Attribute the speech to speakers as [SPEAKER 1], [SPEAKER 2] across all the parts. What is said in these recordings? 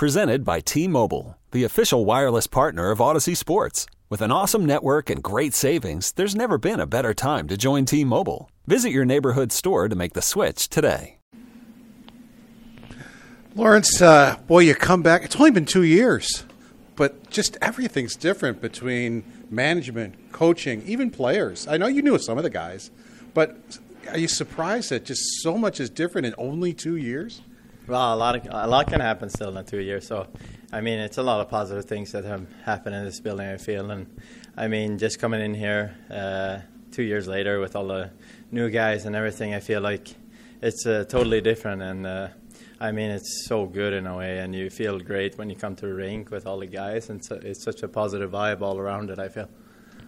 [SPEAKER 1] Presented by T Mobile, the official wireless partner of Audacy Sports. With an awesome network and great savings, there's never been a better time to join T Mobile. Visit your neighborhood store to make the switch today.
[SPEAKER 2] Lawrence, uh, boy, you come back. It's only been two years, but just everything's different between management, coaching, even players. I know you knew some of the guys, but are you surprised that just so much is different in only two years?
[SPEAKER 3] Well, a lot of a lot can happen still in two years. So, I mean, it's a lot of positive things that have happened in this building. I feel, and I mean, just coming in here uh, two years later with all the new guys and everything, I feel like it's uh, totally different. And uh, I mean, it's so good in a way, and you feel great when you come to the rink with all the guys, and it's, it's such a positive vibe all around it. I feel.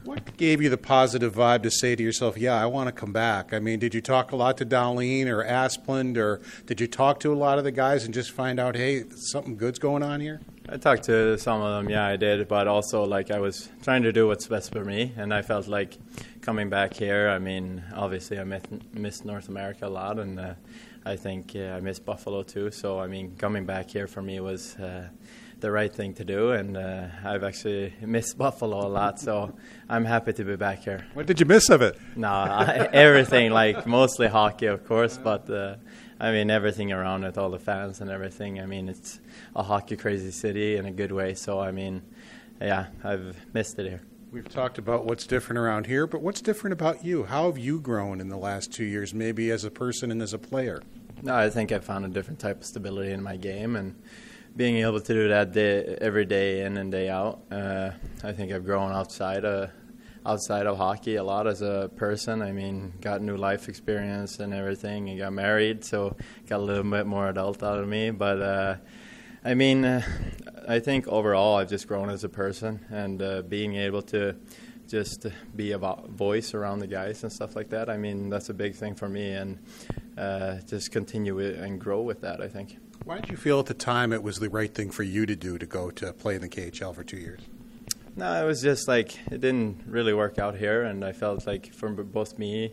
[SPEAKER 2] What gave you the positive vibe to say to yourself, "Yeah, I want to come back"? I mean, did you talk a lot to Dahlin or Asplund, or did you talk to a lot of the guys and just find out, "Hey, something good's going on here"?
[SPEAKER 3] I talked to some of them, yeah, I did, but also like I was trying to do what's best for me, and I felt like coming back here. I mean, obviously I miss, miss North America a lot, and uh, I think I miss Buffalo too. So I mean, coming back here for me was. Uh, the right thing to do, and uh, I've actually missed Buffalo a lot, so I'm happy to be back here.
[SPEAKER 2] What did you miss of it?
[SPEAKER 3] No, I, everything, like mostly hockey, of course, but uh, I mean everything around it, all the fans and everything. I mean, it's a hockey crazy city in a good way, so I mean, yeah, I've missed it here.
[SPEAKER 2] We've talked about what's different around here, but what's different about you? How have you grown in the last two years, maybe as a person and as a player?
[SPEAKER 3] No, I think I found a different type of stability in my game, and being able to do that day, every day in and day out, uh, I think I've grown outside of outside of hockey a lot as a person. I mean, got new life experience and everything, and got married, so got a little bit more adult out of me. But uh, I mean, uh, I think overall I've just grown as a person, and uh, being able to just be a voice around the guys and stuff like that. I mean, that's a big thing for me, and uh, just continue and grow with that. I think.
[SPEAKER 2] Why did you feel at the time it was the right thing for you to do to go to play in the KHL for two years?
[SPEAKER 3] No, it was just like it didn't really work out here, and I felt like for both me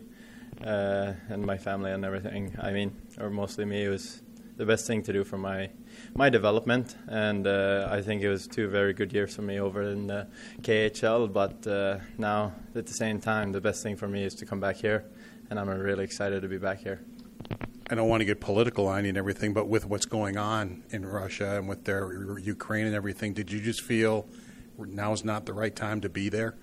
[SPEAKER 3] uh, and my family and everything. I mean, or mostly me, it was the best thing to do for my my development, and uh, I think it was two very good years for me over in the KHL. But uh, now, at the same time, the best thing for me is to come back here, and I'm really excited to be back here.
[SPEAKER 2] I don't want to get political on you and everything, but with what's going on in Russia and with their Ukraine and everything, did you just feel now is not the right time to be there?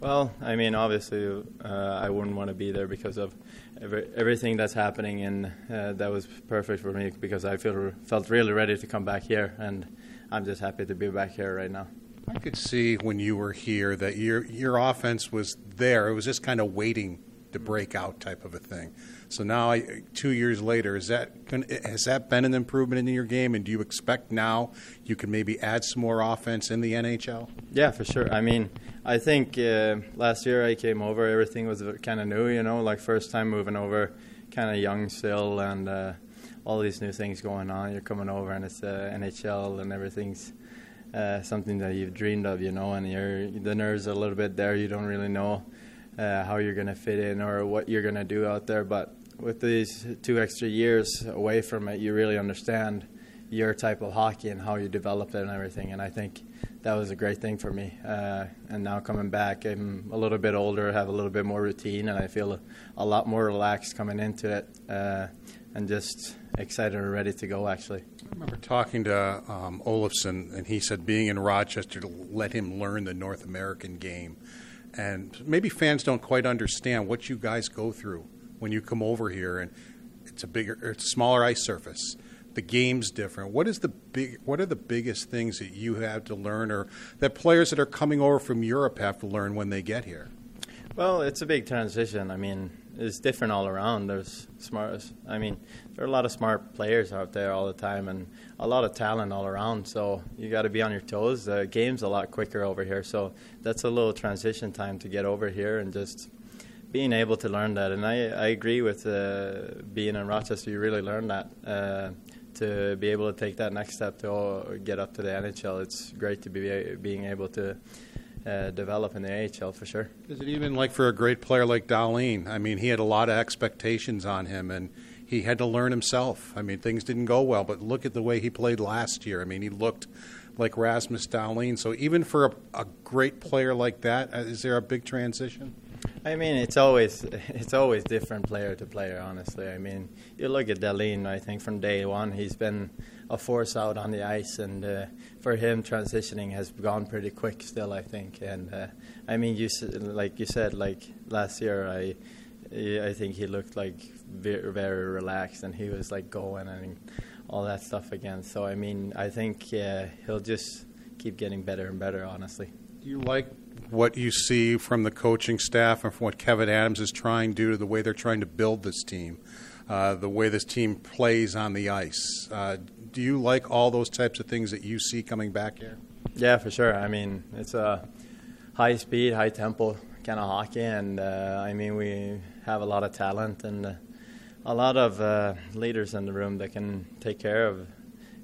[SPEAKER 3] Well, I mean, obviously, uh, I wouldn't want to be there because of every, everything that's happening, and uh, that was perfect for me because I feel felt really ready to come back here, and I'm just happy to be back here right now.
[SPEAKER 2] I could see when you were here that your your offense was there; it was just kind of waiting to break out type of a thing. So now, I, two years later, is that has that been an improvement in your game? And do you expect now you can maybe add some more offense in the NHL?
[SPEAKER 3] Yeah, for sure. I mean, I think uh, last year I came over, everything was kind of new. You know, like first time moving over, kind of young still, and uh, all these new things going on. You're coming over, and it's uh, NHL, and everything's. Uh, something that you've dreamed of, you know, and you're, the nerves are a little bit there. You don't really know uh, how you're going to fit in or what you're going to do out there. But with these two extra years away from it, you really understand your type of hockey and how you develop it and everything. And I think that was a great thing for me. Uh, and now coming back, I'm a little bit older, have a little bit more routine, and I feel a, a lot more relaxed coming into it uh, and just excited and ready to go, actually.
[SPEAKER 2] I remember talking to um, Olofsson, and he said being in Rochester let him learn the North American game and maybe fans don't quite understand what you guys go through when you come over here and it's a bigger it's a smaller ice surface. The game's different. What is the big what are the biggest things that you have to learn or that players that are coming over from Europe have to learn when they get here?
[SPEAKER 3] Well it's a big transition. I mean it's different all around. There's smart. I mean, there are a lot of smart players out there all the time, and a lot of talent all around. So you got to be on your toes. The game's a lot quicker over here, so that's a little transition time to get over here and just being able to learn that. And I, I agree with uh, being in Rochester. You really learn that. Uh, to be able to take that next step to get up to the NHL, it's great to be being able to uh, develop in the AHL for sure.
[SPEAKER 2] Is it even like for a great player like Dahlin? I mean, he had a lot of expectations on him, and he had to learn himself. I mean, things didn't go well, but look at the way he played last year. I mean, he looked like Rasmus Dahlin. So even for a, a great player like that, uh, is there a big transition?
[SPEAKER 3] I mean, it's always it's always different player to player. Honestly, I mean, you look at Dahlin. I think from day one he's been a force out on the ice, and uh, for him transitioning has gone pretty quick. Still, I think, and uh, I mean, you like you said, like last year, I I think he looked like very, very relaxed, and he was like going and all that stuff again. So I mean, I think yeah, he'll just keep getting better and better. Honestly,
[SPEAKER 2] do you like what you see from the coaching staff and from what Kevyn Adams is trying to do to the way they're trying to build this team, uh, the way this team plays on the ice. Uh, do you like all those types of things that you see coming back here?
[SPEAKER 3] Yeah, for sure. I mean, it's a high speed, high tempo kind of hockey, and uh, I mean, we have a lot of talent and uh, a lot of uh, leaders in the room that can take care of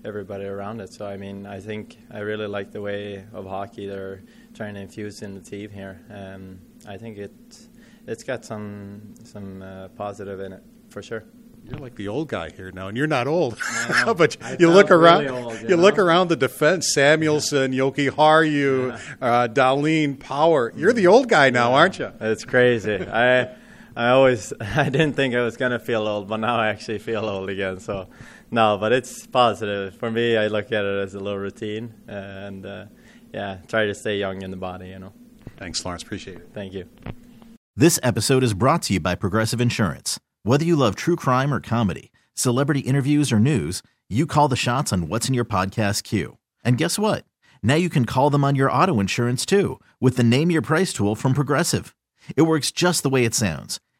[SPEAKER 3] everybody around it. So I mean, I think I really like the way of hockey they're trying to infuse in the team here. Um, I think it it's got some some uh, positive in it for sure.
[SPEAKER 2] You're like the old guy here now, and you're not old. but I you look around, really old, you, you look around the defense: Samuelsson, yeah. Jokiharju, yeah. uh, Dahlin, Power. You're the old guy now, yeah. aren't you?
[SPEAKER 3] It's crazy. I I always I didn't think I was gonna feel old, but now I actually feel old again. So no, but it's positive for me. I look at it as a little routine, and uh, yeah, try to stay young in the body. You know.
[SPEAKER 2] Thanks, Lawrence. Appreciate it.
[SPEAKER 3] Thank you.
[SPEAKER 4] This episode is brought to you by Progressive Insurance. Whether you love true crime or comedy, celebrity interviews or news, you call the shots on what's in your podcast queue. And guess what? Now you can call them on your auto insurance too with the Name Your Price tool from Progressive. It works just the way it sounds.